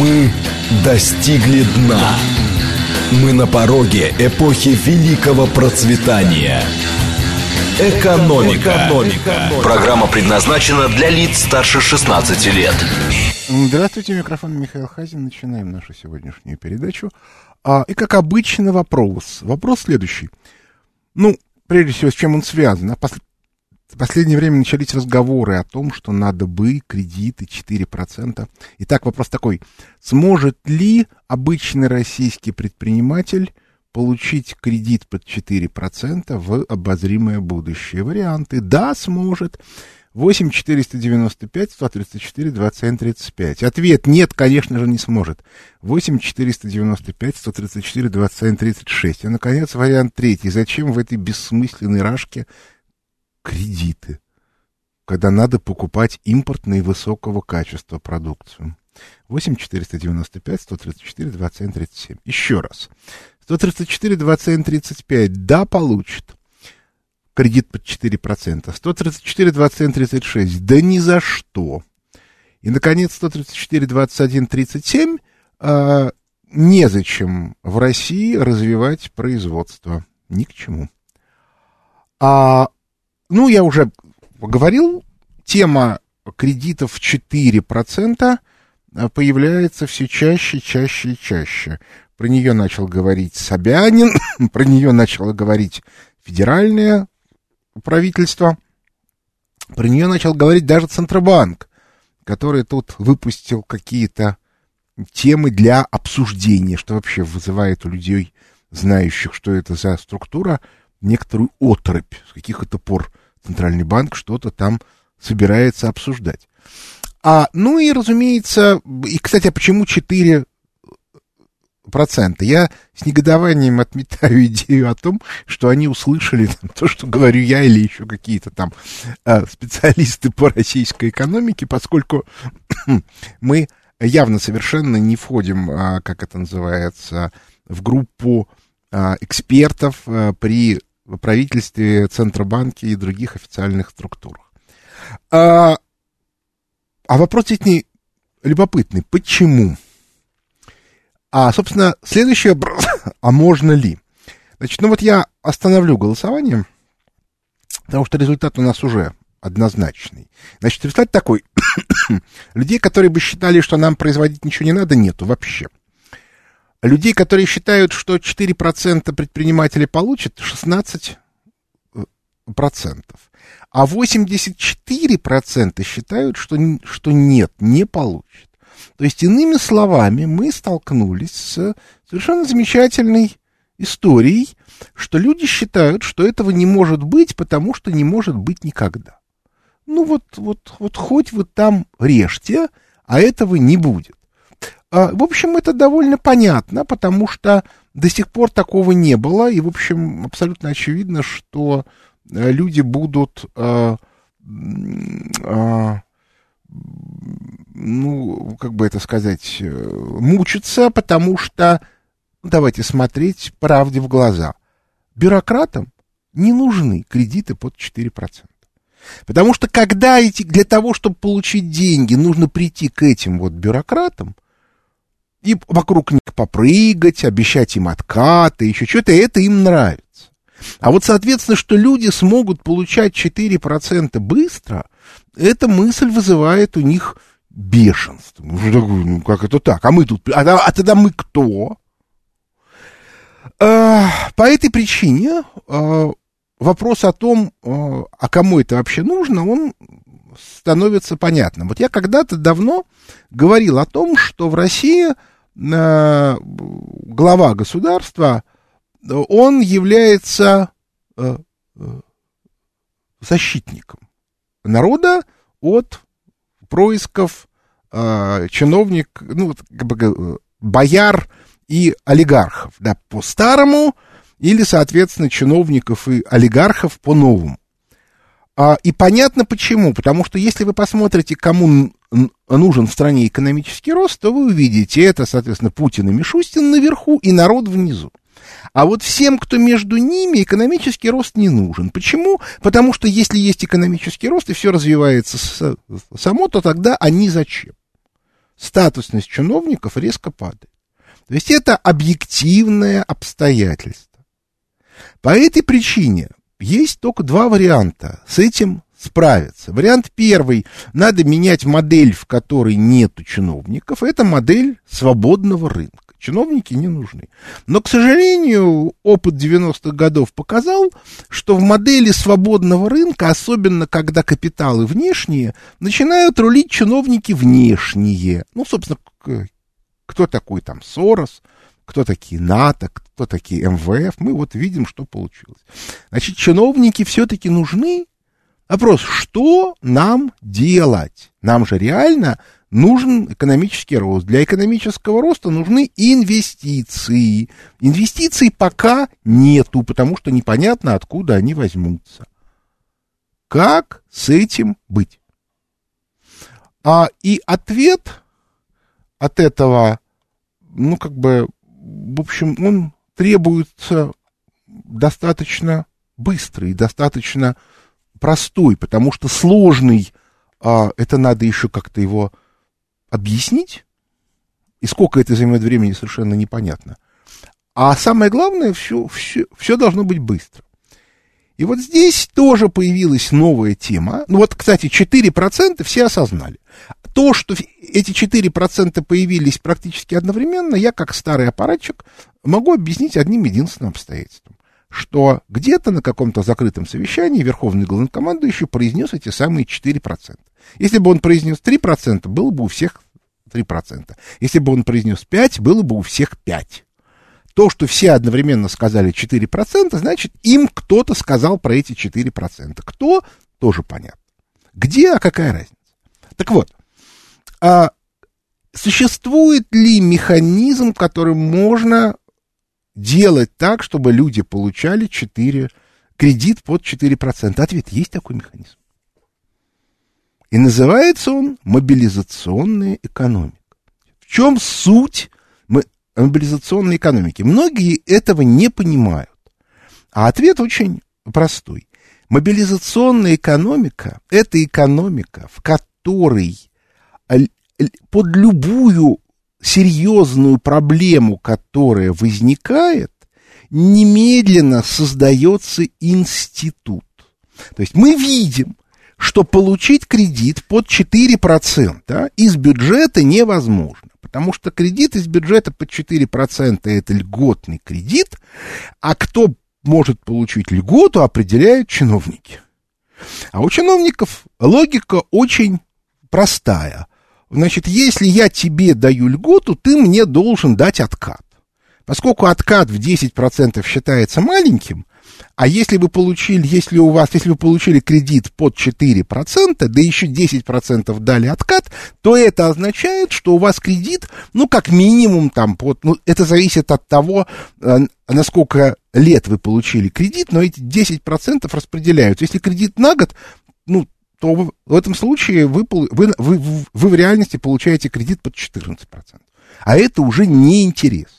Мы достигли дна. Мы на пороге эпохи великого процветания. Экономика. Экономика. Программа предназначена для лиц старше 16 лет. Здравствуйте, микрофон Михаил Хазин. Начинаем нашу сегодняшнюю передачу. А, и, как обычно, вопрос. Вопрос следующий. Ну, прежде всего, с чем он связан? Пос... Последнее время начались разговоры о том, что надо бы кредиты 4%. Итак, вопрос такой. Сможет ли обычный российский предприниматель получить кредит под 4% в обозримое будущее? Варианты. Да, сможет. 8 495 134 27 35. Ответ нет, конечно же, не сможет. 8 495 134 27 36. И, наконец, вариант третий. Зачем в этой бессмысленной рашке кредиты, когда надо покупать импортные высокого качества продукцию? 8 495 134 27 37. Еще раз. 134 27 35. Да, получит кредит под 4%. 134, 27, 36. Да ни за что. И, наконец, 134, 21, 37. Э, незачем в России развивать производство. Ни к чему. А, ну, я уже говорил, тема кредитов в 4% а, появляется все чаще, чаще и чаще. Про нее начал говорить Собянин, про нее начала говорить федеральная правительства. Про нее начал говорить даже Центробанк, который тут выпустил какие-то темы для обсуждения, что вообще вызывает у людей, знающих, что это за структура, некоторую отрыбь. С каких это пор Центральный банк что-то там собирается обсуждать. А, ну и, разумеется, и, кстати, а почему 4 процента. Я с негодованием отметаю идею о том, что они услышали там, то, что говорю я или еще какие-то там э, специалисты по российской экономике, поскольку мы явно совершенно не входим, э, как это называется, в группу э, экспертов э, при правительстве, Центробанке и других официальных структурах. А, а вопрос действительно любопытный. Почему? А, собственно, следующий вопрос, а можно ли? Значит, ну вот я остановлю голосование, потому что результат у нас уже однозначный. Значит, результат такой. Людей, которые бы считали, что нам производить ничего не надо, нету вообще. Людей, которые считают, что 4% предпринимателей получат, 16%. А 84% считают, что, что нет, не получат. То есть, иными словами, мы столкнулись с совершенно замечательной историей, что люди считают, что этого не может быть, потому что не может быть никогда. Ну вот, вот, вот хоть вы там режьте, а этого не будет. А, в общем, это довольно понятно, потому что до сих пор такого не было, и, в общем, абсолютно очевидно, что э, люди будут а, а, ну, как бы это сказать, э, мучиться, потому что, ну, давайте смотреть правде в глаза. Бюрократам не нужны кредиты под 4%. Потому что когда эти, для того, чтобы получить деньги, нужно прийти к этим вот бюрократам и вокруг них попрыгать, обещать им откаты, еще что-то, это им нравится. А вот, соответственно, что люди смогут получать 4% быстро, эта мысль вызывает у них бешенство. Ну, как это так? А мы тут... А, а тогда мы кто? А, по этой причине а, вопрос о том, а, а кому это вообще нужно, он становится понятным. Вот я когда-то давно говорил о том, что в России а, глава государства, он является а, а, защитником народа от происков э, чиновник, ну, как бы, бояр и олигархов, да, по-старому, или, соответственно, чиновников и олигархов по-новому. А, и понятно почему. Потому что если вы посмотрите, кому нужен в стране экономический рост, то вы увидите это, соответственно, Путин и Мишустин наверху и народ внизу. А вот всем, кто между ними, экономический рост не нужен. Почему? Потому что если есть экономический рост и все развивается само, то тогда они зачем? статусность чиновников резко падает. То есть это объективное обстоятельство. По этой причине есть только два варианта с этим справиться. Вариант первый. Надо менять модель, в которой нет чиновников. Это модель свободного рынка. Чиновники не нужны. Но, к сожалению, опыт 90-х годов показал, что в модели свободного рынка, особенно когда капиталы внешние, начинают рулить чиновники внешние. Ну, собственно, кто такой там Сорос, кто такие НАТО, кто такие МВФ. Мы вот видим, что получилось. Значит, чиновники все-таки нужны. Вопрос, что нам делать? Нам же реально нужен экономический рост. Для экономического роста нужны инвестиции. Инвестиций пока нету, потому что непонятно, откуда они возьмутся. Как с этим быть? А, и ответ от этого, ну, как бы, в общем, он требуется достаточно быстрый, достаточно простой, потому что сложный, а, это надо еще как-то его объяснить, и сколько это займет времени, совершенно непонятно. А самое главное, все, все, все должно быть быстро. И вот здесь тоже появилась новая тема. Ну вот, кстати, 4% все осознали. То, что эти 4% появились практически одновременно, я, как старый аппаратчик, могу объяснить одним единственным обстоятельством. Что где-то на каком-то закрытом совещании Верховный главнокомандующий произнес эти самые 4%. Если бы он произнес 3%, было бы у всех 3%. Если бы он произнес 5%, было бы у всех 5%. То, что все одновременно сказали 4%, значит, им кто-то сказал про эти 4%. Кто, тоже понятно. Где, а какая разница? Так вот, а существует ли механизм, которым можно делать так, чтобы люди получали 4, кредит под 4%? Ответ, есть такой механизм. И называется он мобилизационная экономика. В чем суть мобилизационной экономики? Многие этого не понимают. А ответ очень простой. Мобилизационная экономика – это экономика, в которой под любую серьезную проблему, которая возникает, немедленно создается институт. То есть мы видим, что получить кредит под 4% из бюджета невозможно. Потому что кредит из бюджета под 4% это льготный кредит, а кто может получить льготу, определяют чиновники. А у чиновников логика очень простая. Значит, если я тебе даю льготу, ты мне должен дать откат. Поскольку откат в 10% считается маленьким, а если вы получили, если у вас, если вы получили кредит под 4%, да еще 10% дали откат, то это означает, что у вас кредит, ну, как минимум, там, под, ну, это зависит от того, э, насколько лет вы получили кредит, но эти 10% распределяются. Если кредит на год, ну, то в этом случае вы, вы, вы, вы в реальности получаете кредит под 14%. А это уже неинтересно.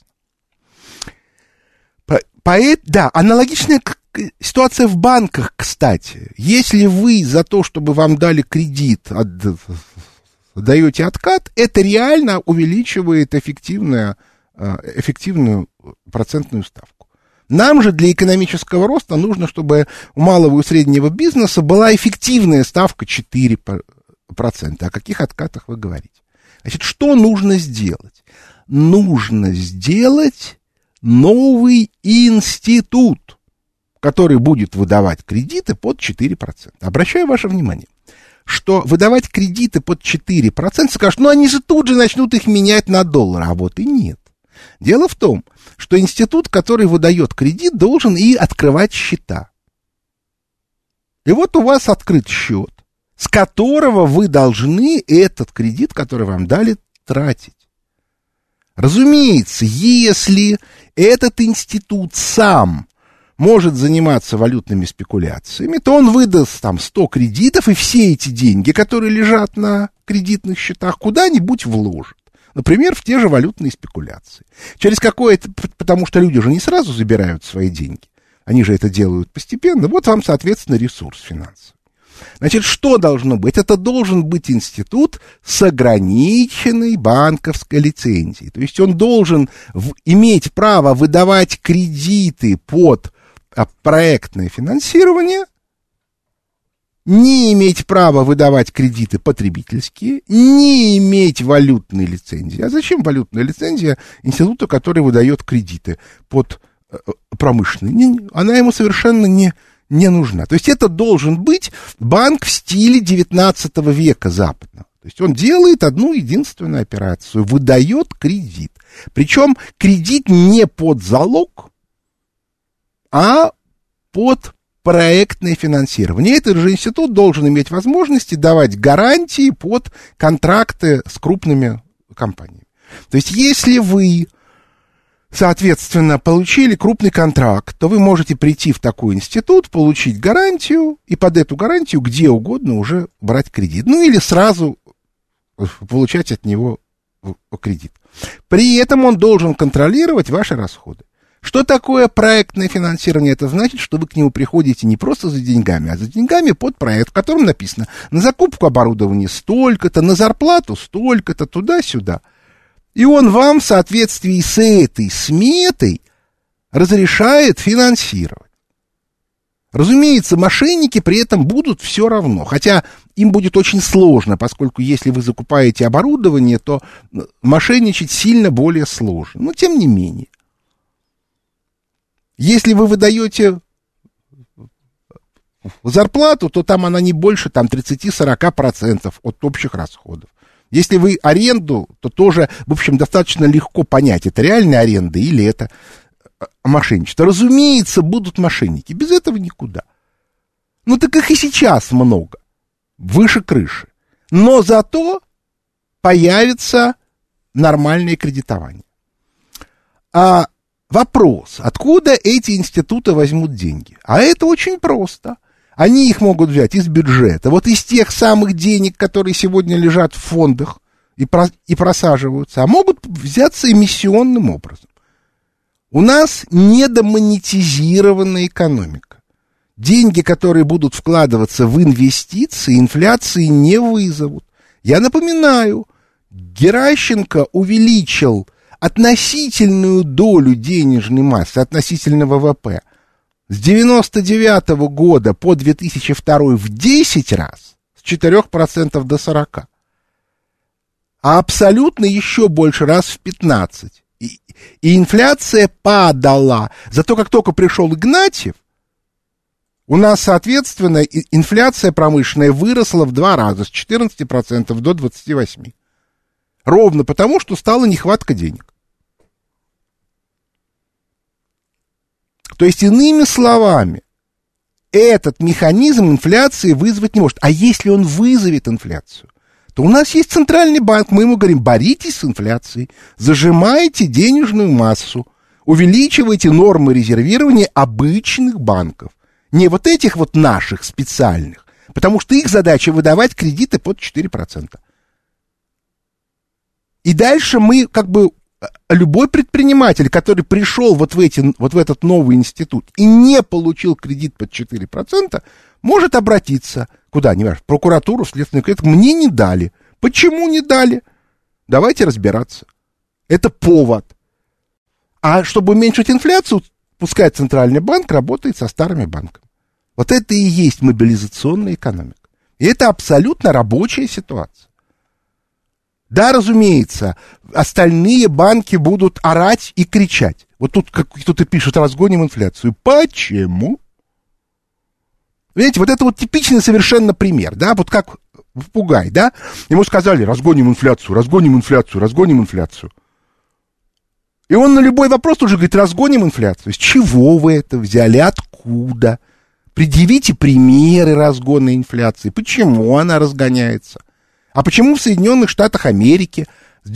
Поэт, да, аналогичная ситуация в банках, кстати. Если вы за то, чтобы вам дали кредит, от, даете откат, это реально увеличивает эффективную, э, эффективную процентную ставку. Нам же для экономического роста нужно, чтобы у малого и среднего бизнеса была эффективная ставка 4%. О каких откатах вы говорите? Значит, что нужно сделать? Нужно сделать новый институт, который будет выдавать кредиты под 4%. Обращаю ваше внимание, что выдавать кредиты под 4%, скажут, ну они же тут же начнут их менять на доллар, а вот и нет. Дело в том, что институт, который выдает кредит, должен и открывать счета. И вот у вас открыт счет, с которого вы должны этот кредит, который вам дали, тратить. Разумеется, если этот институт сам может заниматься валютными спекуляциями, то он выдаст там 100 кредитов, и все эти деньги, которые лежат на кредитных счетах, куда-нибудь вложит. Например, в те же валютные спекуляции. Через какое-то... Потому что люди же не сразу забирают свои деньги. Они же это делают постепенно. Вот вам, соответственно, ресурс финансовый. Значит, что должно быть? Это должен быть институт с ограниченной банковской лицензией. То есть он должен в, иметь право выдавать кредиты под а, проектное финансирование, не иметь права выдавать кредиты потребительские, не иметь валютной лицензии. А зачем валютная лицензия института, который выдает кредиты под э, промышленные? Она ему совершенно не, не нужна. То есть это должен быть банк в стиле 19 века западного. То есть он делает одну единственную операцию, выдает кредит. Причем кредит не под залог, а под проектное финансирование. Этот же институт должен иметь возможности давать гарантии под контракты с крупными компаниями. То есть, если вы, соответственно, получили крупный контракт, то вы можете прийти в такой институт, получить гарантию, и под эту гарантию где угодно уже брать кредит. Ну, или сразу получать от него кредит. При этом он должен контролировать ваши расходы. Что такое проектное финансирование? Это значит, что вы к нему приходите не просто за деньгами, а за деньгами под проект, в котором написано на закупку оборудования столько-то, на зарплату столько-то, туда-сюда. И он вам в соответствии с этой сметой разрешает финансировать. Разумеется, мошенники при этом будут все равно, хотя им будет очень сложно, поскольку если вы закупаете оборудование, то мошенничать сильно более сложно. Но тем не менее. Если вы выдаете зарплату, то там она не больше там, 30-40% от общих расходов. Если вы аренду, то тоже, в общем, достаточно легко понять, это реальная аренда или это э, мошенничество. Разумеется, будут мошенники, без этого никуда. Ну так их и сейчас много, выше крыши. Но зато появится нормальное кредитование. А Вопрос, откуда эти институты возьмут деньги? А это очень просто. Они их могут взять из бюджета, вот из тех самых денег, которые сегодня лежат в фондах и, про, и просаживаются, а могут взяться эмиссионным образом. У нас недомонетизированная экономика. Деньги, которые будут вкладываться в инвестиции, инфляции не вызовут. Я напоминаю, Геращенко увеличил относительную долю денежной массы относительно ВВП с 99 -го года по 2002 в 10 раз, с 4% до 40%, а абсолютно еще больше раз в 15. И, и инфляция падала. Зато как только пришел Игнатьев, у нас, соответственно, инфляция промышленная выросла в два раза, с 14% до 28%. Ровно потому, что стала нехватка денег. То есть, иными словами, этот механизм инфляции вызвать не может. А если он вызовет инфляцию, то у нас есть центральный банк, мы ему говорим, боритесь с инфляцией, зажимайте денежную массу, увеличивайте нормы резервирования обычных банков, не вот этих вот наших специальных, потому что их задача выдавать кредиты под 4%. И дальше мы как бы любой предприниматель, который пришел вот в, эти, вот в этот новый институт и не получил кредит под 4%, может обратиться куда, не в прокуратуру, в следственный комитет. Мне не дали. Почему не дали? Давайте разбираться. Это повод. А чтобы уменьшить инфляцию, пускай Центральный банк работает со старыми банками. Вот это и есть мобилизационная экономика. И это абсолютно рабочая ситуация. Да, разумеется, остальные банки будут орать и кричать. Вот тут как кто-то пишет, разгоним инфляцию. Почему? Видите, вот это вот типичный совершенно пример, да, вот как в Пугай, да? Ему сказали, разгоним инфляцию, разгоним инфляцию, разгоним инфляцию. И он на любой вопрос уже говорит, разгоним инфляцию. С чего вы это взяли, откуда? Предъявите примеры разгона инфляции, почему она разгоняется. А почему в Соединенных Штатах Америки с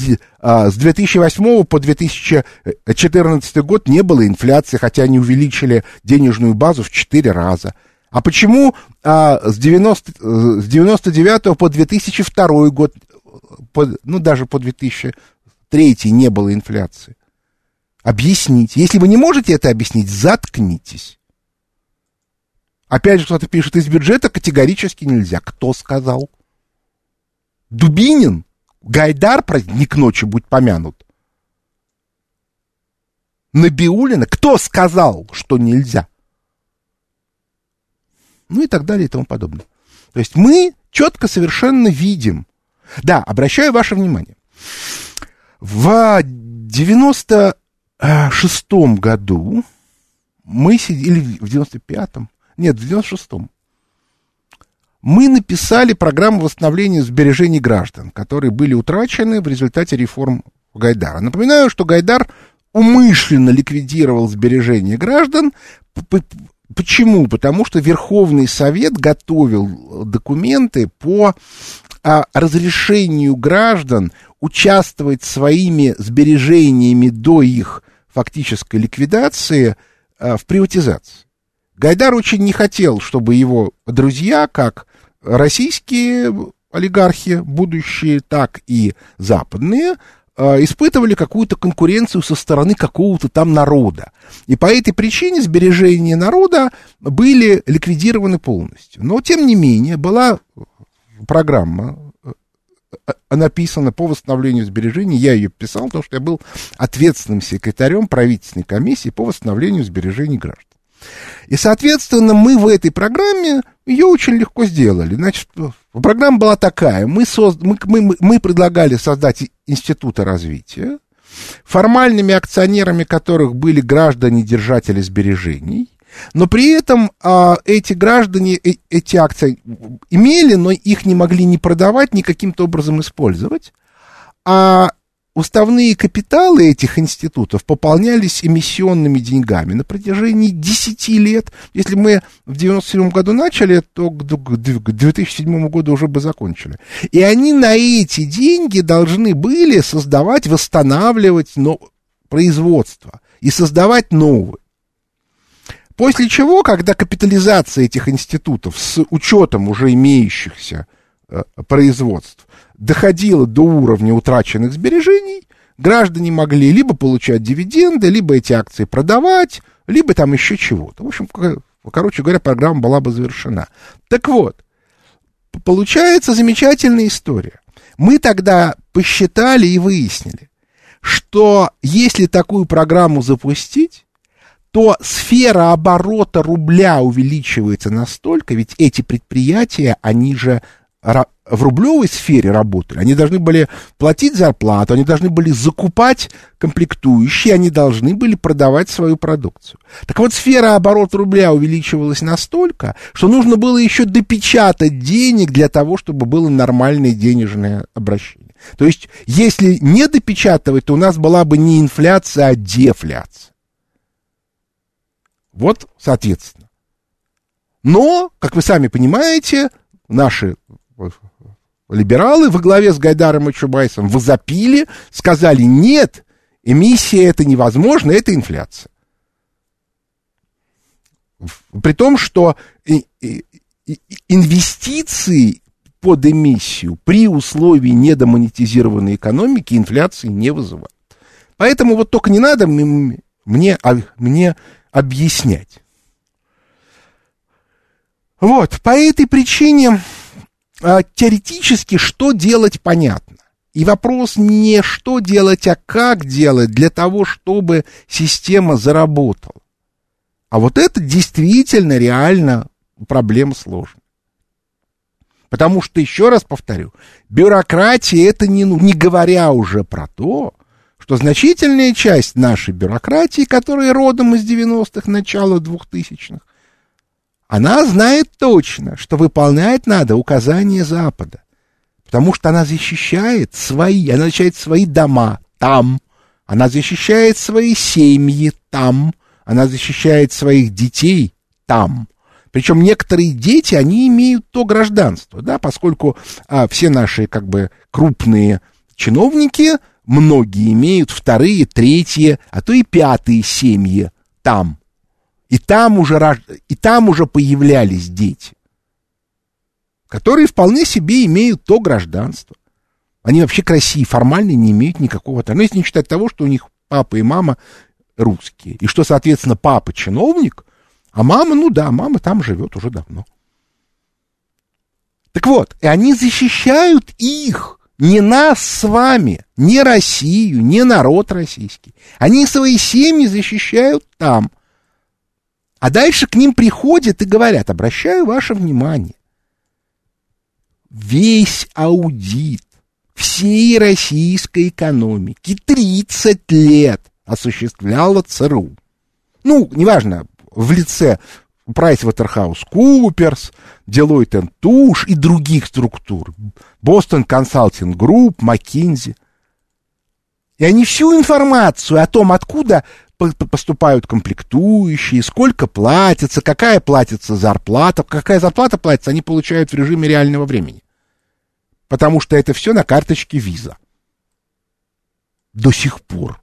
2008 а, по 2014 год не было инфляции, хотя они увеличили денежную базу в 4 раза? А почему а, с, 90, с 99 по 2002 год, по, ну даже по 2003 не было инфляции? Объясните. Если вы не можете это объяснить, заткнитесь. Опять же, кто-то пишет, из бюджета категорически нельзя. Кто сказал? Дубинин? Гайдар, праздник ночи, будь помянут. Набиулина? Кто сказал, что нельзя? Ну и так далее и тому подобное. То есть мы четко совершенно видим. Да, обращаю ваше внимание. В 96-м году мы сидели, в 95-м, нет, в 96-м, мы написали программу восстановления сбережений граждан, которые были утрачены в результате реформ Гайдара. Напоминаю, что Гайдар умышленно ликвидировал сбережения граждан. Почему? Потому что Верховный Совет готовил документы по а, разрешению граждан участвовать своими сбережениями до их фактической ликвидации а, в приватизации. Гайдар очень не хотел, чтобы его друзья, как российские олигархи, будущие, так и западные, э, испытывали какую-то конкуренцию со стороны какого-то там народа. И по этой причине сбережения народа были ликвидированы полностью. Но, тем не менее, была программа э, э, написана по восстановлению сбережений. Я ее писал, потому что я был ответственным секретарем правительственной комиссии по восстановлению сбережений граждан. И, соответственно, мы в этой программе ее очень легко сделали. Значит, программа была такая. Мы, созд... мы, мы, мы предлагали создать институты развития, формальными акционерами которых были граждане-держатели сбережений, но при этом а, эти граждане э, эти акции имели, но их не могли ни продавать, ни каким-то образом использовать. А уставные капиталы этих институтов пополнялись эмиссионными деньгами на протяжении 10 лет. Если мы в 97 году начали, то к 2007 году уже бы закончили. И они на эти деньги должны были создавать, восстанавливать но, производство и создавать новые. После чего, когда капитализация этих институтов с учетом уже имеющихся э, производств доходило до уровня утраченных сбережений, граждане могли либо получать дивиденды, либо эти акции продавать, либо там еще чего-то. В общем, короче говоря, программа была бы завершена. Так вот, получается замечательная история. Мы тогда посчитали и выяснили, что если такую программу запустить, то сфера оборота рубля увеличивается настолько, ведь эти предприятия, они же в рублевой сфере работали, они должны были платить зарплату, они должны были закупать комплектующие, они должны были продавать свою продукцию. Так вот, сфера оборота рубля увеличивалась настолько, что нужно было еще допечатать денег для того, чтобы было нормальное денежное обращение. То есть, если не допечатывать, то у нас была бы не инфляция, а дефляция. Вот, соответственно. Но, как вы сами понимаете, наши либералы во главе с Гайдаром и Чубайсом возопили, сказали, нет, эмиссия это невозможно, это инфляция. При том, что инвестиции под эмиссию при условии недомонетизированной экономики инфляции не вызывают. Поэтому вот только не надо мне, а, мне объяснять. Вот, по этой причине а, теоретически что делать понятно. И вопрос не что делать, а как делать для того, чтобы система заработала. А вот это действительно реально проблема сложная. Потому что, еще раз повторю, бюрократия это не, ну, не говоря уже про то, что значительная часть нашей бюрократии, которая родом из 90-х, начала 2000-х, она знает точно, что выполнять надо указания Запада. Потому что она защищает свои, она защищает свои дома там, она защищает свои семьи там, она защищает своих детей там. Причем некоторые дети, они имеют то гражданство, да, поскольку а, все наши, как бы, крупные чиновники, многие имеют вторые, третьи, а то и пятые семьи там. И там уже, и там уже появлялись дети, которые вполне себе имеют то гражданство. Они вообще к России формально не имеют никакого. Ну, если не считать того, что у них папа и мама русские, и что, соответственно, папа чиновник, А мама, ну да, мама там живет уже давно. Так вот, и они защищают их, не нас с вами, не Россию, не народ российский. Они свои семьи защищают там. А дальше к ним приходят и говорят, обращаю ваше внимание, весь аудит всей российской экономики 30 лет осуществляла ЦРУ. Ну, неважно, в лице PricewaterhouseCoopers, Deloitte Touche и других структур, Boston Consulting Group, McKinsey. И они всю информацию о том, откуда поступают комплектующие, сколько платится, какая платится зарплата, какая зарплата платится, они получают в режиме реального времени. Потому что это все на карточке виза. До сих пор.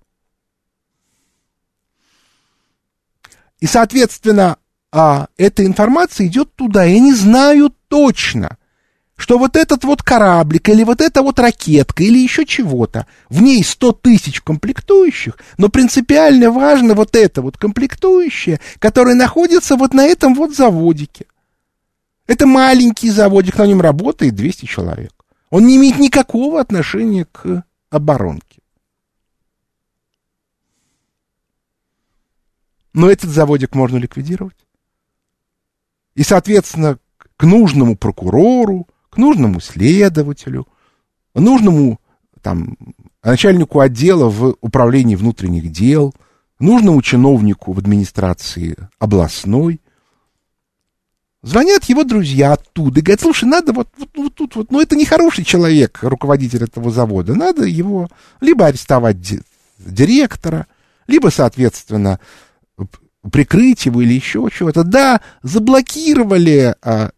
И, соответственно, а эта информация идет туда, и они знают точно, что вот этот вот кораблик, или вот эта вот ракетка, или еще чего-то, в ней 100 тысяч комплектующих, но принципиально важно вот это вот комплектующее, которое находится вот на этом вот заводике. Это маленький заводик, на нем работает 200 человек. Он не имеет никакого отношения к оборонке. Но этот заводик можно ликвидировать. И, соответственно, к нужному прокурору, к нужному следователю, нужному там, начальнику отдела в управлении внутренних дел, нужному чиновнику в администрации областной. Звонят его друзья оттуда и говорят, слушай, надо вот, вот, вот тут вот, ну это не хороший человек, руководитель этого завода, надо его либо арестовать директора, либо, соответственно, прикрыть его или еще чего-то. Да, заблокировали а,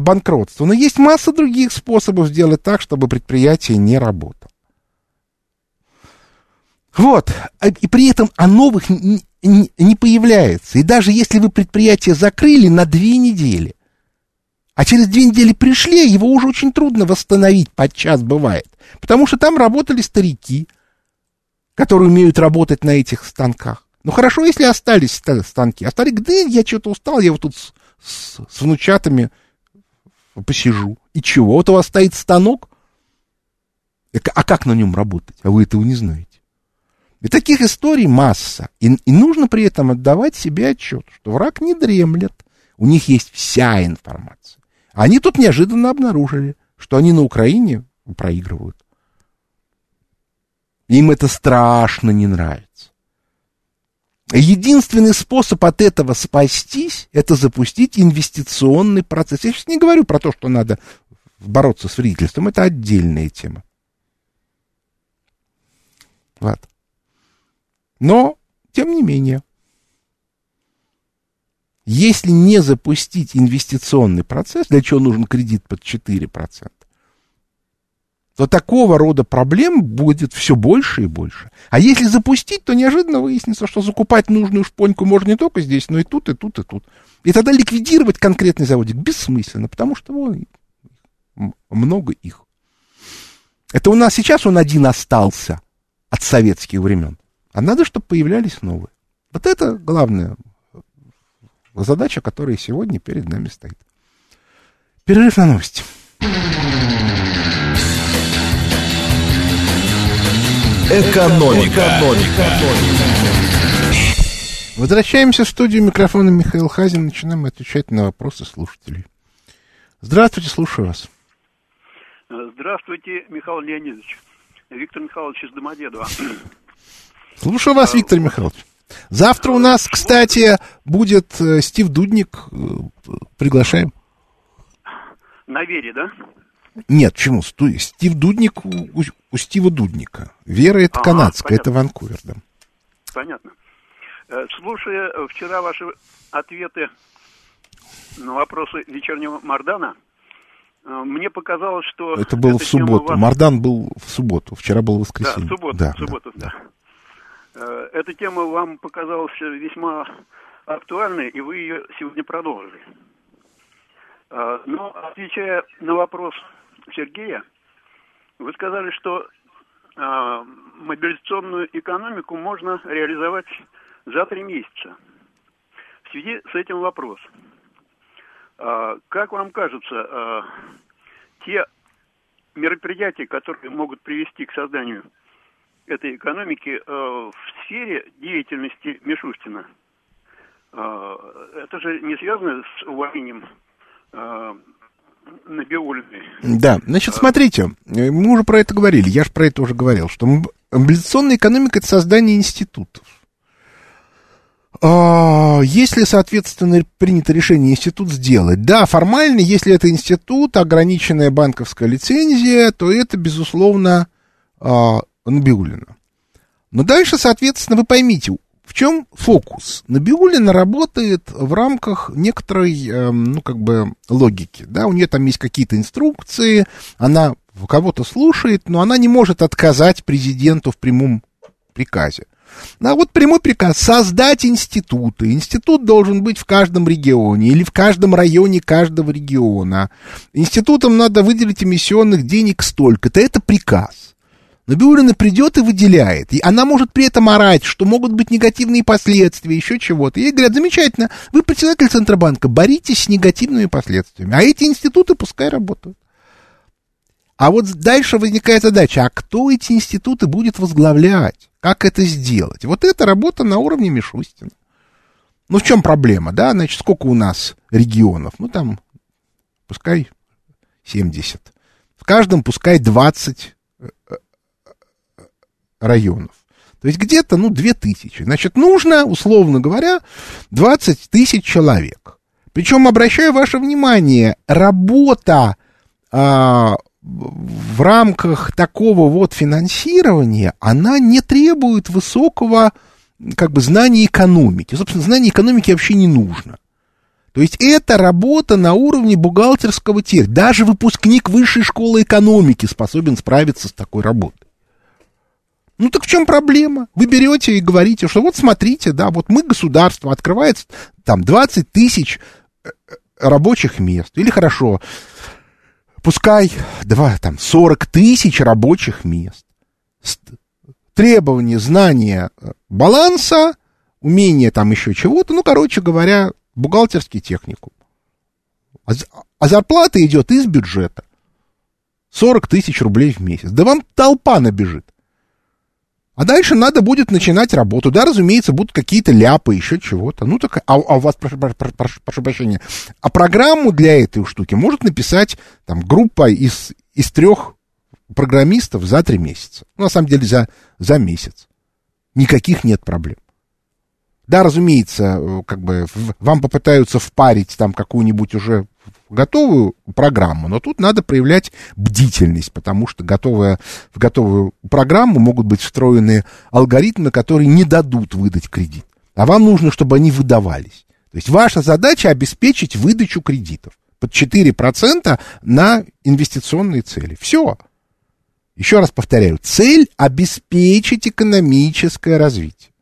банкротство, но есть масса других способов сделать так, чтобы предприятие не работало. Вот, а, и при этом о новых не, не, не появляется. И даже если вы предприятие закрыли на две недели, а через две недели пришли, его уже очень трудно восстановить, подчас бывает. Потому что там работали старики, которые умеют работать на этих станках. Ну хорошо, если остались станки. А старик, да я что-то устал, я вот тут с, с, с внучатами посижу. И чего? Вот у вас стоит станок? А как на нем работать? А вы этого не знаете. И таких историй масса. И, и нужно при этом отдавать себе отчет, что враг не дремлет. У них есть вся информация. Они тут неожиданно обнаружили, что они на Украине проигрывают. Им это страшно не нравится. Единственный способ от этого спастись, это запустить инвестиционный процесс. Я сейчас не говорю про то, что надо бороться с вредительством, это отдельная тема. Вот. Но, тем не менее, если не запустить инвестиционный процесс, для чего нужен кредит под 4%, то такого рода проблем будет все больше и больше. А если запустить, то неожиданно выяснится, что закупать нужную шпоньку можно не только здесь, но и тут, и тут, и тут. И тогда ликвидировать конкретный заводик бессмысленно, потому что вон, много их. Это у нас сейчас он один остался от советских времен. А надо, чтобы появлялись новые. Вот это главная задача, которая сегодня перед нами стоит. Перерыв на новости. Экономика. Экономика. Возвращаемся в студию микрофона Михаил Хазин. Начинаем отвечать на вопросы слушателей. Здравствуйте, слушаю вас. Здравствуйте, Михаил Леонидович. Виктор Михайлович из Домодедова. Слушаю вас, Виктор Михайлович. Завтра у нас, кстати, будет э, Стив Дудник. Э, приглашаем. На Вере, да? Нет, почему? Стив Дудник у, у Стива Дудника. Вера это ага, канадская, понятно. это Ванкувер, да. Понятно. Э, слушая вчера ваши ответы на вопросы вечернего Мардана, э, мне показалось, что... Это было в субботу. Вас... Мардан был в субботу, вчера было воскресенье. Да, в субботу, да, в субботу, да. да. Э, эта тема вам показалась весьма актуальной, и вы ее сегодня продолжили. Но, отвечая на вопрос Сергея, вы сказали, что э, мобилизационную экономику можно реализовать за три месяца. В связи с этим вопрос. А, как вам кажется, а, те мероприятия, которые могут привести к созданию этой экономики а, в сфере деятельности Мишустина, это же не связано с увольнением Набиулиной. Да, значит, смотрите, мы уже про это говорили, я же про это уже говорил, что мобилизационная экономика – это создание институтов. А, если, соответственно, принято решение институт сделать, да, формально, если это институт, ограниченная банковская лицензия, то это, безусловно, Набиулина. Но дальше, соответственно, вы поймите, в чем фокус? Набиулина работает в рамках некоторой, э, ну, как бы, логики, да, у нее там есть какие-то инструкции, она кого-то слушает, но она не может отказать президенту в прямом приказе. А вот прямой приказ создать институты. Институт должен быть в каждом регионе или в каждом районе каждого региона. Институтам надо выделить эмиссионных денег столько-то. Это приказ. Набиулина придет и выделяет. И она может при этом орать, что могут быть негативные последствия, еще чего-то. Ей говорят, замечательно, вы председатель Центробанка, боритесь с негативными последствиями. А эти институты пускай работают. А вот дальше возникает задача, а кто эти институты будет возглавлять? Как это сделать? Вот это работа на уровне Мишустина. Ну, в чем проблема, да? Значит, сколько у нас регионов? Ну, там, пускай 70. В каждом пускай 20 э, э, районов. То есть где-то, ну, 2000. Значит, нужно, условно говоря, 20 тысяч человек. Причем, обращаю ваше внимание, работа а, в рамках такого вот финансирования она не требует высокого как бы знания экономики. Собственно, знания экономики вообще не нужно. То есть это работа на уровне бухгалтерского тех. Даже выпускник высшей школы экономики способен справиться с такой работой. Ну так в чем проблема? Вы берете и говорите, что вот смотрите, да, вот мы государство, открывается там 20 тысяч э, рабочих мест. Или хорошо, пускай два, там, 40 тысяч рабочих мест. Требования, знания э, баланса, умение там еще чего-то, ну, короче говоря, бухгалтерский техникум. А, а зарплата идет из бюджета. 40 тысяч рублей в месяц. Да вам толпа набежит. А дальше надо будет начинать работу. Да, разумеется, будут какие-то ляпы, еще чего-то. Ну, так, а, а у вас, прошу, прошу, прошу прощения, а программу для этой штуки может написать там группа из, из трех программистов за три месяца. Ну, на самом деле, за, за месяц. Никаких нет проблем. Да, разумеется, э, как бы вам попытаются впарить там какую-нибудь уже готовую программу, но тут надо проявлять бдительность, потому что готовая, в готовую программу могут быть встроены алгоритмы, которые не дадут выдать кредит. А вам нужно, чтобы они выдавались. То есть ваша задача обеспечить выдачу кредитов под 4% на инвестиционные цели. Все. Еще раз повторяю, цель обеспечить экономическое развитие.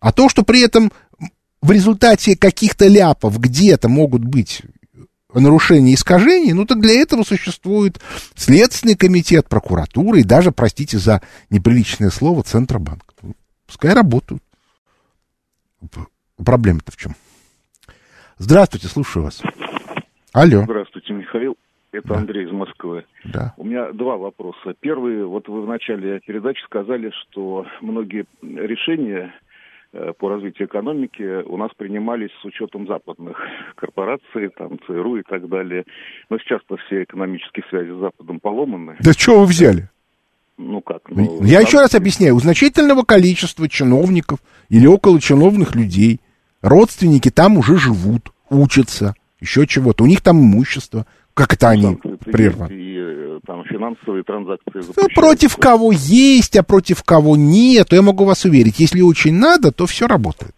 А то, что при этом в результате каких-то ляпов где-то могут быть нарушения и искажения, ну так для этого существует Следственный комитет, прокуратура и даже, простите за неприличное слово, Центробанк. Пускай работают. Проблема-то в чем? Здравствуйте, слушаю вас. Алло. Здравствуйте, Михаил. Это да. Андрей из Москвы. Да. У меня два вопроса. Первый, вот вы в начале передачи сказали, что многие решения по развитию экономики у нас принимались с учетом западных корпораций, там, ЦРУ и так далее. Но сейчас-то все экономические связи с Западом поломаны. Да что вы взяли? Ну как? Ну, Я еще раз объясняю. У значительного количества чиновников или около чиновных людей родственники там уже живут, учатся, еще чего-то. У них там имущество. Как это они прерваны? Там финансовые транзакции Ну, против кого есть, а против кого нет, я могу вас уверить, если очень надо, то все работает.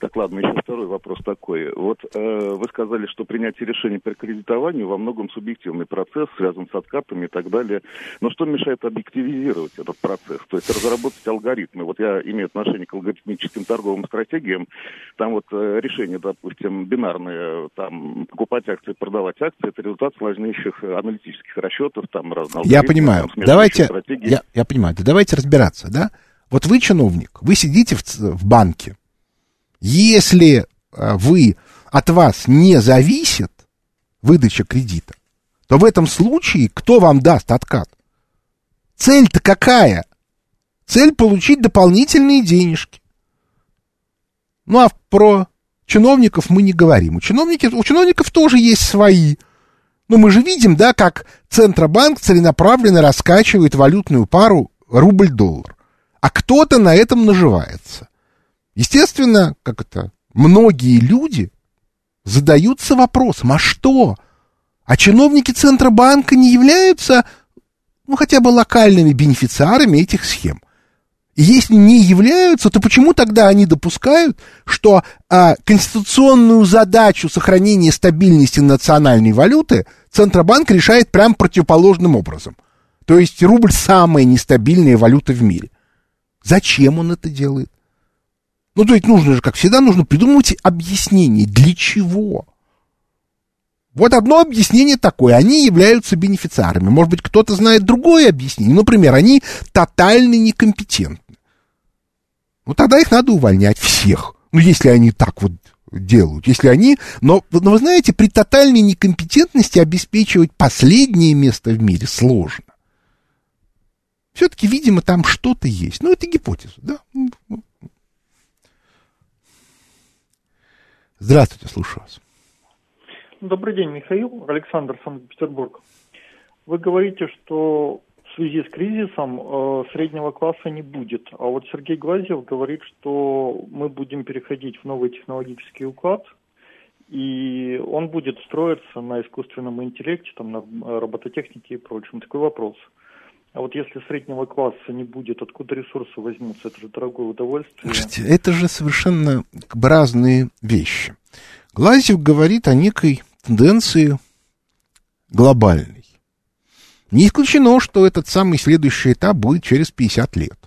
Так, ладно, еще второй вопрос такой. Вот э, вы сказали, что принятие решений по кредитованию во многом субъективный процесс, связан с откатами и так далее. Но что мешает объективизировать этот процесс? То есть разработать алгоритмы. Вот я имею отношение к алгоритмическим торговым стратегиям. Там вот э, решения, допустим, бинарные, там покупать акции, продавать акции, это результат сложнейших аналитических расчетов, там разные Я понимаю. Там, давайте, я, я понимаю, да давайте разбираться, да? Вот вы чиновник, вы сидите в, в банке, Если а, вы, от вас не зависит выдача кредита, то в этом случае кто вам даст откат? Цель-то какая? Цель получить дополнительные денежки. Ну а про чиновников мы не говорим. У, чиновники, у чиновников тоже есть свои. Но мы же видим, да, как Центробанк целенаправленно раскачивает валютную пару рубль-доллар. А кто-то на этом наживается. Естественно, как это, многие люди задаются вопросом, а что? А чиновники Центробанка не являются, ну, хотя бы локальными бенефициарами этих схем. И если не являются, то почему тогда они допускают, что а, конституционную задачу сохранения стабильности национальной валюты Центробанк решает прям противоположным образом? То есть рубль самая нестабильная валюта в мире. Зачем он это делает? Ну, то есть нужно же, как всегда, нужно придумывать объяснение. Для чего? Вот одно объяснение такое. Они являются бенефициарами. Может быть, кто-то знает другое объяснение. Например, они тотально некомпетентны. Ну, тогда их надо увольнять всех. Ну, если они так вот делают. Если они... Но, но вы знаете, при тотальной некомпетентности обеспечивать последнее место в мире сложно. Все-таки, видимо, там что-то есть. Ну, это гипотеза, да? Здравствуйте, слушаю вас. Добрый день, Михаил. Александр, Санкт-Петербург. Вы говорите, что в связи с кризисом э, среднего класса не будет. А вот Сергей Глазьев говорит, что мы будем переходить в новый технологический уклад, и он будет строиться на искусственном интеллекте, там, на робототехнике и прочем. Такой вопрос. А вот если среднего класса не будет, откуда ресурсы возьмутся? Это же дорогое удовольствие. Слушайте, это же совершенно разные вещи. Глазев говорит о некой тенденции глобальной. Не исключено, что этот самый следующий этап будет через 50 лет.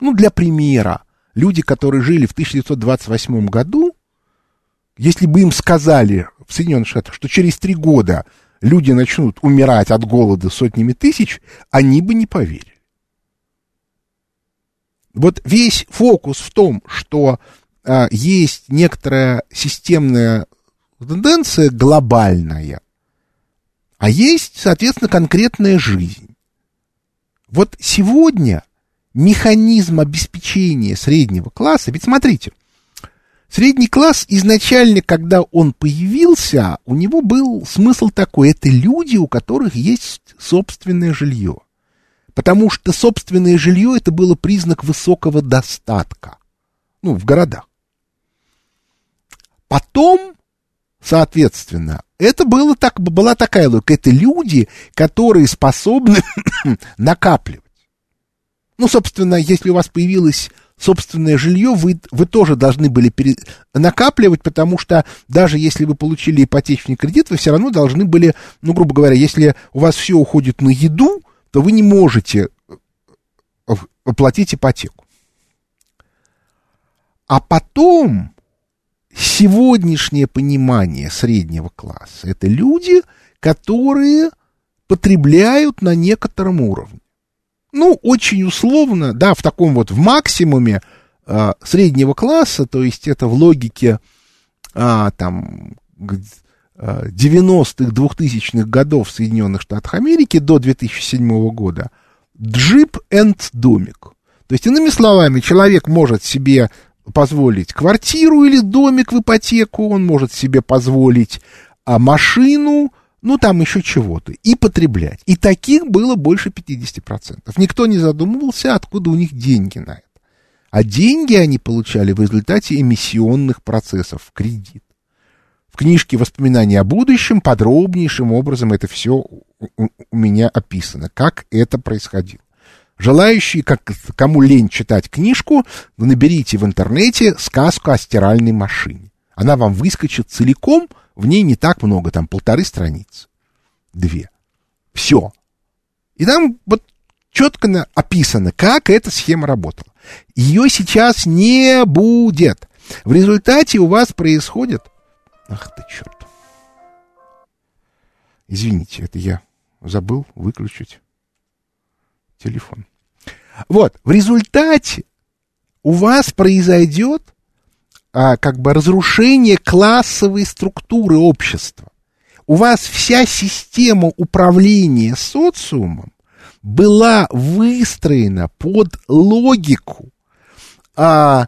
Ну, для примера, люди, которые жили в 1928 году, если бы им сказали в Соединенных Штатах, что через три года люди начнут умирать от голода сотнями тысяч, они бы не поверили. Вот весь фокус в том, что а, есть некоторая системная тенденция глобальная, а есть, соответственно, конкретная жизнь. Вот сегодня механизм обеспечения среднего класса, ведь смотрите, Средний класс изначально, когда он появился, у него был смысл такой. Это люди, у которых есть собственное жилье. Потому что собственное жилье это было признак высокого достатка. Ну, в городах. Потом, соответственно, это было так, была такая логика. Это люди, которые способны накапливать. Ну, собственно, если у вас появилось собственное жилье вы, вы тоже должны были пере... накапливать, потому что даже если вы получили ипотечный кредит, вы все равно должны были, ну, грубо говоря, если у вас все уходит на еду, то вы не можете э, оплатить ипотеку. А потом сегодняшнее понимание среднего класса – это люди, которые потребляют на некотором уровне ну, очень условно, да, в таком вот, в максимуме э, среднего класса, то есть это в логике э, там 90-х, 2000-х годов Соединенных Штатах Америки до 2007 года, джип энд домик. То есть, иными словами, человек может себе позволить квартиру или домик в ипотеку, он может себе позволить а, машину, ну, там еще чего-то, и потреблять. И таких было больше 50%. Никто не задумывался, откуда у них деньги на это. А деньги они получали в результате эмиссионных процессов, кредит. В книжке «Воспоминания о будущем» подробнейшим образом это все у меня описано, как это происходило. Желающие, как, кому лень читать книжку, наберите в интернете сказку о стиральной машине. Она вам выскочит целиком – в ней не так много, там полторы страницы. Две. Все. И там вот четко описано, как эта схема работала. Ее сейчас не будет. В результате у вас происходит... Ах ты черт. Извините, это я забыл выключить телефон. Вот, в результате у вас произойдет а, как бы разрушение классовой структуры общества. У вас вся система управления социумом была выстроена под логику а,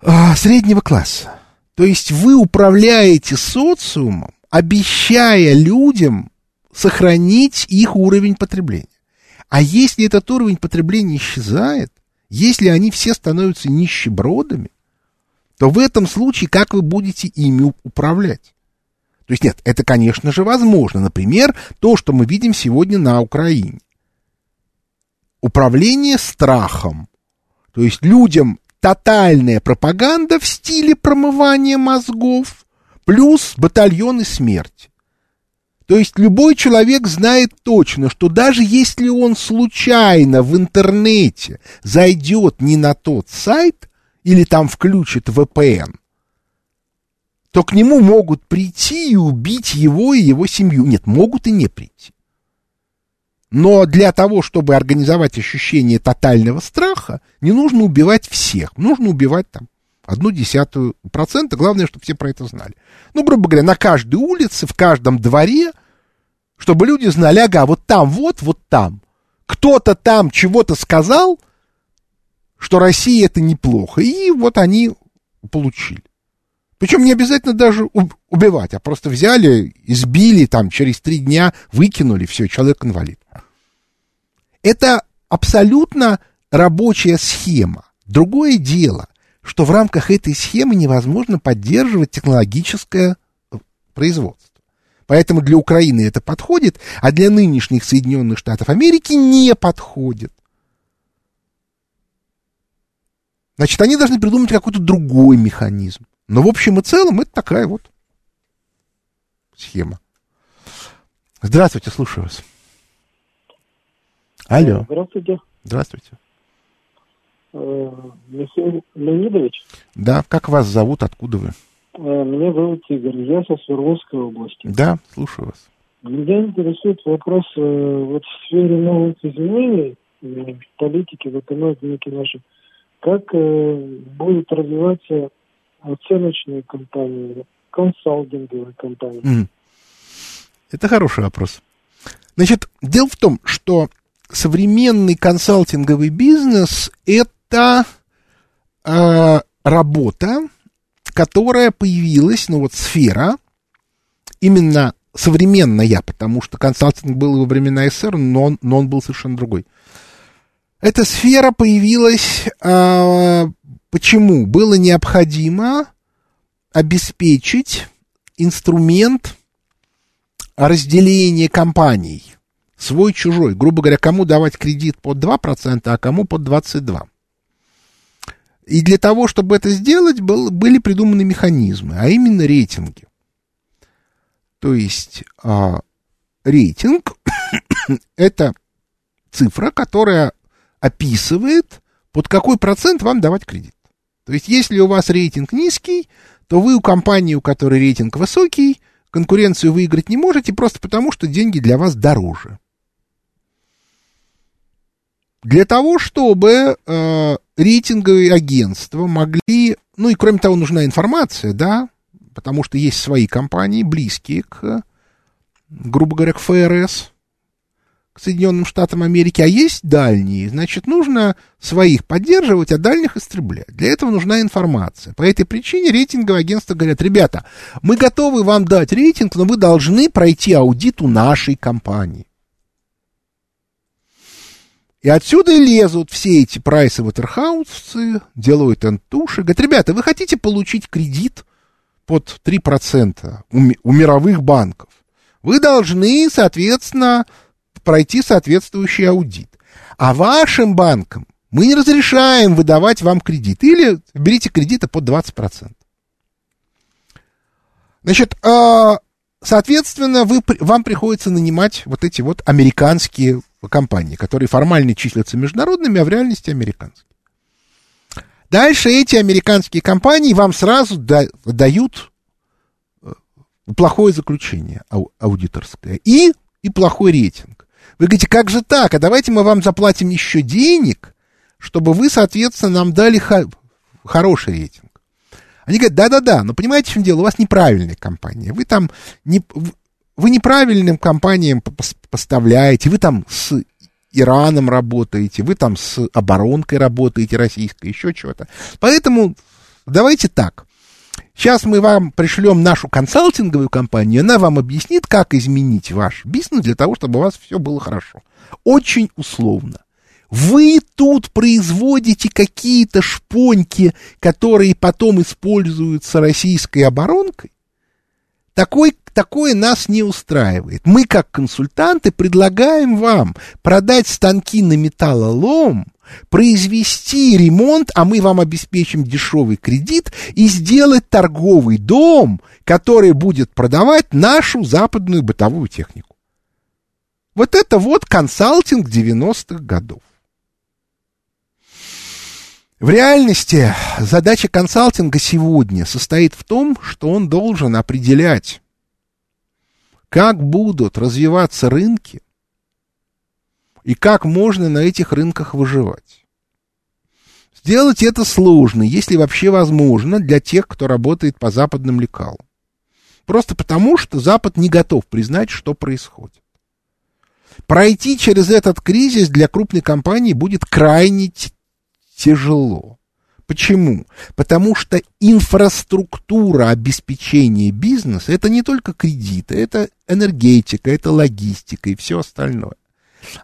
а, среднего класса. То есть вы управляете социумом, обещая людям сохранить их уровень потребления. А если этот уровень потребления исчезает, если они все становятся нищебродами, то в этом случае как вы будете ими управлять? То есть нет, это, конечно же, возможно. Например, то, что мы видим сегодня на Украине. Управление страхом. То есть людям тотальная пропаганда в стиле промывания мозгов плюс батальоны смерти. То есть любой человек знает точно, что даже если он случайно в интернете зайдет не на тот сайт или там включит VPN, то к нему могут прийти и убить его и его семью. Нет, могут и не прийти. Но для того, чтобы организовать ощущение тотального страха, не нужно убивать всех. Нужно убивать там одну десятую процента. Главное, чтобы все про это знали. Ну, грубо говоря, на каждой улице, в каждом дворе, чтобы люди знали, ага, вот там, вот, вот там. Кто-то там чего-то сказал, что Россия это неплохо. И вот они получили. Причем не обязательно даже убивать, а просто взяли, избили, там, через три дня выкинули, все, человек инвалид. Это абсолютно рабочая схема. Другое дело, что в рамках этой схемы невозможно поддерживать технологическое э, производство. Поэтому для Украины это подходит, а для нынешних Соединенных Штатов Америки не подходит. Значит, они должны придумать какой-то другой механизм. Но в общем и целом это такая вот схема. Здравствуйте, слушаю вас. Алло. Здравствуйте. Здравствуйте. Э, Михаил Леонидович? Да, как вас зовут, откуда вы? Э, меня зовут Игорь, я со Свердловской области. Да, слушаю вас. Меня интересует вопрос э, вот в сфере новых изменений в политике, в экономике нашей. Как будет развиваться оценочные компании, консалтинговые компании? Это хороший вопрос. Значит, дело в том, что современный консалтинговый бизнес это э, работа, которая появилась, ну вот сфера, именно современная, потому что консалтинг был во времена СССР, но он, но он был совершенно другой. Эта сфера появилась, э, почему? Было необходимо обеспечить инструмент разделения компаний – свой-чужой. Грубо говоря, кому давать кредит под 2%, а кому под 22%. И для того, чтобы это сделать, был, были придуманы механизмы, а именно рейтинги. То есть а, рейтинг – это цифра, которая описывает, под какой процент вам давать кредит. То есть если у вас рейтинг низкий, то вы у компании, у которой рейтинг высокий, конкуренцию выиграть не можете просто потому, что деньги для вас дороже. Для того, чтобы э, рейтинговые агентства могли, ну и кроме того нужна информация, да, потому что есть свои компании, близкие к, грубо говоря, к ФРС, к Соединенным Штатам Америки, а есть дальние, значит, нужно своих поддерживать, а дальних истреблять. Для этого нужна информация. По этой причине рейтинговые агентства говорят, ребята, мы готовы вам дать рейтинг, но вы должны пройти аудит у нашей компании. И отсюда лезут все эти прайсы Waterhouse, делают антуши. Говорят, ребята, вы хотите получить кредит под 3% у, у мировых банков? Вы должны, соответственно, пройти соответствующий аудит. А вашим банкам мы не разрешаем выдавать вам кредит. Или берите кредиты под 20%. Значит, а, соответственно, вы, вам приходится нанимать вот эти вот американские компании, которые формально числятся международными, а в реальности американские. Дальше эти американские компании вам сразу да, дают э, плохое заключение аудиторское и, и плохой рейтинг. Вы говорите, как же так? А давайте мы вам заплатим еще денег, чтобы вы, соответственно, нам дали хороший рейтинг. Они говорят, да-да-да, но понимаете, в чем дело? У вас неправильная компания. Вы там не, вы неправильным компаниям поставляете, вы там с Ираном работаете, вы там с оборонкой работаете российской, еще чего-то. Поэтому давайте так. Сейчас мы вам пришлем нашу консалтинговую компанию, она вам объяснит, как изменить ваш бизнес для того, чтобы у вас все было хорошо. Очень условно. Вы тут производите какие-то шпоньки, которые потом используются российской оборонкой. Такой, такое нас не устраивает. Мы, как консультанты, предлагаем вам продать станки на металлолом, произвести ремонт, а мы вам обеспечим дешевый кредит и сделать торговый дом, который будет продавать нашу западную бытовую технику. Вот это вот консалтинг 90-х годов. В реальности задача консалтинга сегодня состоит в том, что он должен определять, как будут развиваться рынки и как можно на этих рынках выживать. Сделать это сложно, если вообще возможно, для тех, кто работает по западным лекалам. Просто потому, что Запад не готов признать, что происходит. Пройти через этот кризис для крупной компании будет крайне тяжело. Почему? Потому что инфраструктура обеспечения бизнеса это не только кредиты, это энергетика, это логистика и все остальное.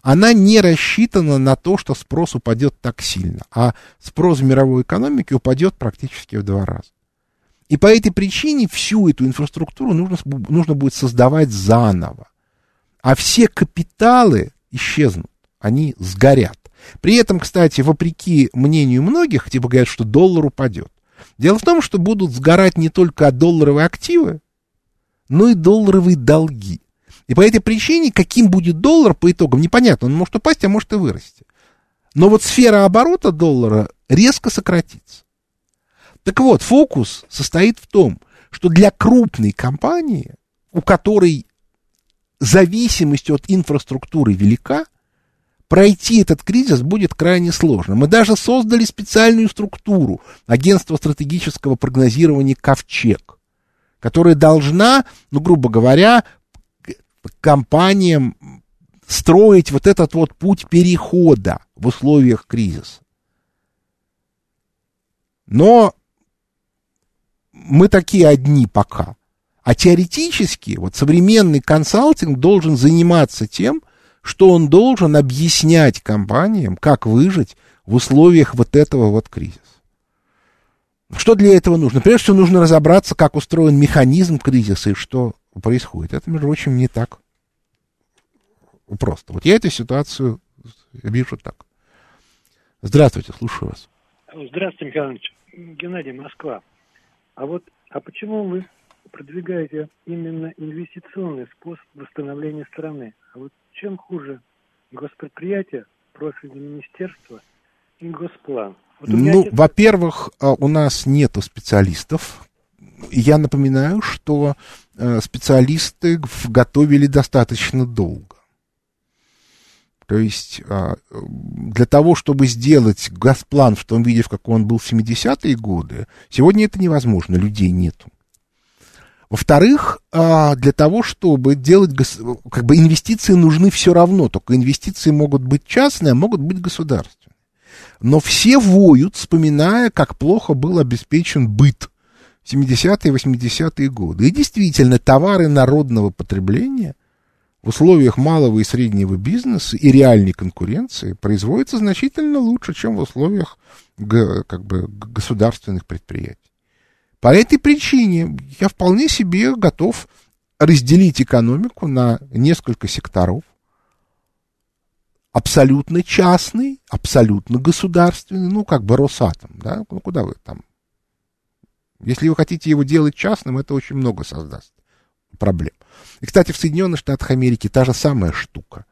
Она не рассчитана на то, что спрос упадет так сильно, а спрос в мировой экономике упадет практически в два раза. И по этой причине всю эту инфраструктуру нужно, нужно будет создавать заново. А все капиталы исчезнут, они сгорят. При этом, кстати, вопреки мнению многих, типа говорят, что доллар упадет. Дело в том, что будут сгорать не только долларовые активы, но и долларовые долги. И по этой причине, каким будет доллар по итогам, непонятно. Он может упасть, а может и вырасти. Но вот сфера оборота доллара резко сократится. Так вот, фокус состоит в том, что для крупной компании, у которой зависимость от инфраструктуры велика, пройти этот кризис будет крайне сложно. Мы даже создали специальную структуру агентства стратегического прогнозирования «Ковчег», которая должна, ну, грубо говоря, компаниям строить вот этот вот путь перехода в условиях кризиса. Но мы такие одни пока. А теоретически вот современный консалтинг должен заниматься тем, что он должен объяснять компаниям, как выжить в условиях вот этого вот кризиса. Что для этого нужно? Прежде всего нужно разобраться, как устроен механизм кризиса и что происходит. Это, между прочим, не так просто. Вот я эту ситуацию вижу так. Здравствуйте, слушаю вас. Здравствуйте, Михаил Иванович. Геннадий, Москва. А вот, а почему вы продвигаете именно инвестиционный способ восстановления страны? А вот чем хуже госпредприятие, профильное министерство и госплан? Вот ну, отец... во-первых, а, у нас нету специалистов. Я напоминаю, что э, специалисты готовили достаточно долго. То есть а, для того, чтобы сделать Газплан в том виде, в каком он был в 70-е годы, сегодня это невозможно, людей нету. Во-вторых, а, для того, чтобы делать, как бы инвестиции нужны все равно, только инвестиции могут быть частные, а могут быть государственные. Но все воют, вспоминая, как плохо был обеспечен быт в 70-е и 80-е годы. И действительно, товары народного потребления в условиях малого и среднего бизнеса и реальной конкуренции производятся значительно лучше, чем в условиях как бы, государственных предприятий. По этой причине я вполне себе готов разделить экономику на несколько секторов. Абсолютно частный, абсолютно государственный, ну, как бы Росатом, да, ну, куда вы там? Если вы хотите его делать частным, это очень много создаст проблем. И, кстати, в Соединенных Штатах Америки та же самая штука.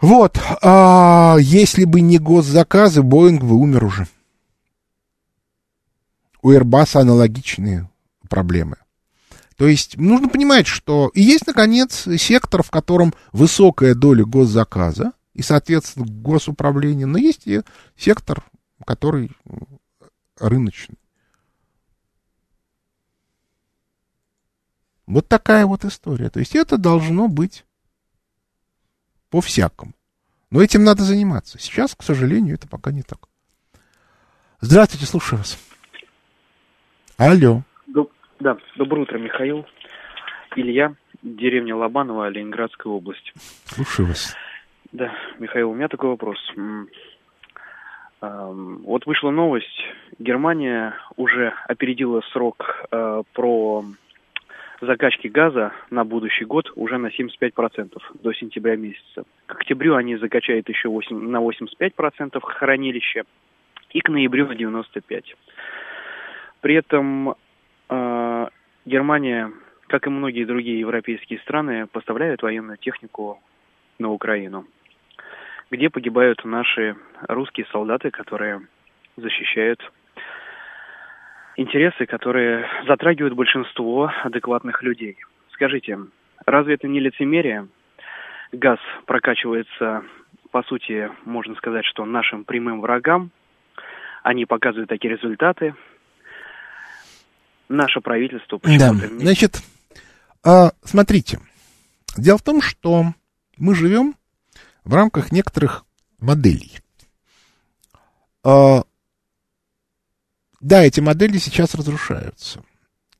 Вот, а если бы не госзаказы, Боинг бы умер уже у Airbus аналогичные проблемы. То есть нужно понимать, что и есть, наконец, сектор, в котором высокая доля госзаказа и, соответственно, госуправления, но есть и сектор, который э, рыночный. Вот такая вот история. То есть это должно быть по-всякому. Но этим надо заниматься. Сейчас, к сожалению, это пока не так. Здравствуйте, слушаю вас. Алло. Доб- Да, доброе утро, Михаил. Илья, деревня Лобаново, Ленинградская область. Слушаю вас. Да, Михаил, у меня такой вопрос. Вот вышла новость, Германия уже опередила срок э, про закачки газа на будущий год уже на 75% до сентября месяца. К октябрю они закачают еще 8, на 85% хранилище и к ноябрю на 95%. При этом э, Германия, как и многие другие европейские страны, поставляет военную технику на Украину, где погибают наши русские солдаты, которые защищают интересы, которые затрагивают большинство адекватных людей. Скажите, разве это не лицемерие? Газ прокачивается, по сути, можно сказать, что нашим прямым врагам. Они показывают такие результаты. Наше правительство Да, почему-то значит, а, смотрите. Дело в том, что мы живем в рамках некоторых моделей. А, да, эти модели сейчас разрушаются.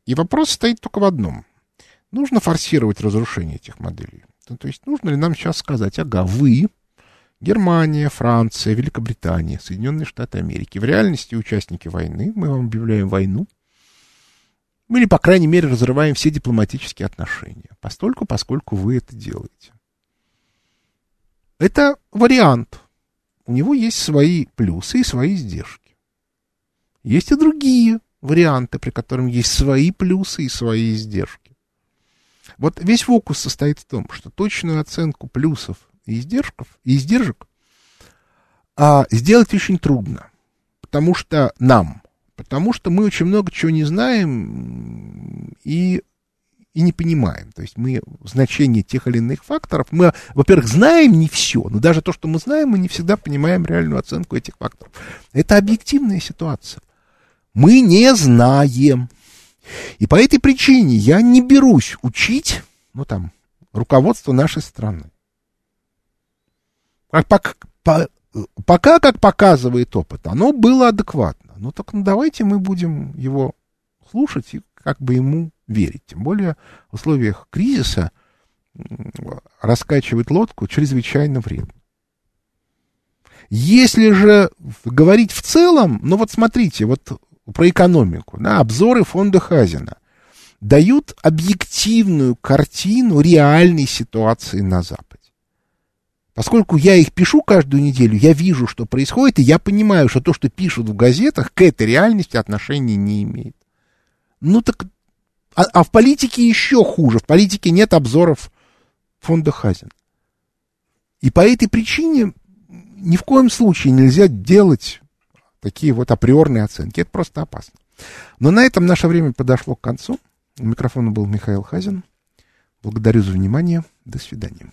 И вопрос стоит только в одном. Нужно форсировать разрушение этих моделей. Ну, то есть нужно ли нам сейчас сказать, ага, вы, Германия, Франция, Великобритания, Соединенные Штаты Америки, в реальности участники войны, мы вам объявляем войну, или, по крайней мере, разрываем все дипломатические отношения, постольку, поскольку вы это делаете. Это вариант. У него есть свои плюсы и свои издержки. Есть и другие варианты, при которых есть свои плюсы и свои издержки. Вот весь фокус состоит в том, что точную оценку плюсов и издержков, и издержек а, сделать очень трудно. Потому что нам, потому что мы очень много чего не знаем и, и не понимаем. То есть мы значение тех или иных факторов, мы, во-первых, знаем не все, но даже то, что мы знаем, мы не всегда понимаем реальную оценку этих факторов. Это объективная ситуация. Мы не знаем. И по этой причине я не берусь учить, ну там, руководство нашей страны. Как, пока, по, пока, как показывает опыт, оно было адекватно. Ну так ну, давайте мы будем его слушать и как бы ему верить. Тем более в условиях кризиса раскачивать лодку чрезвычайно вредно. Если же говорить в целом, ну вот смотрите, вот про экономику, да, обзоры фонда Хазина дают объективную картину реальной ситуации на Западе. Поскольку я их пишу каждую неделю, я вижу, что происходит, и я понимаю, что то, что пишут в газетах, к этой реальности отношения не имеет. Ну так... А, а в политике еще хуже. В политике нет обзоров фонда Хазин. И по этой причине ни в коем случае нельзя делать такие вот априорные оценки. Это просто опасно. Но на этом наше время подошло к концу. У микрофона был Михаил Хазин. Благодарю за внимание. До свидания.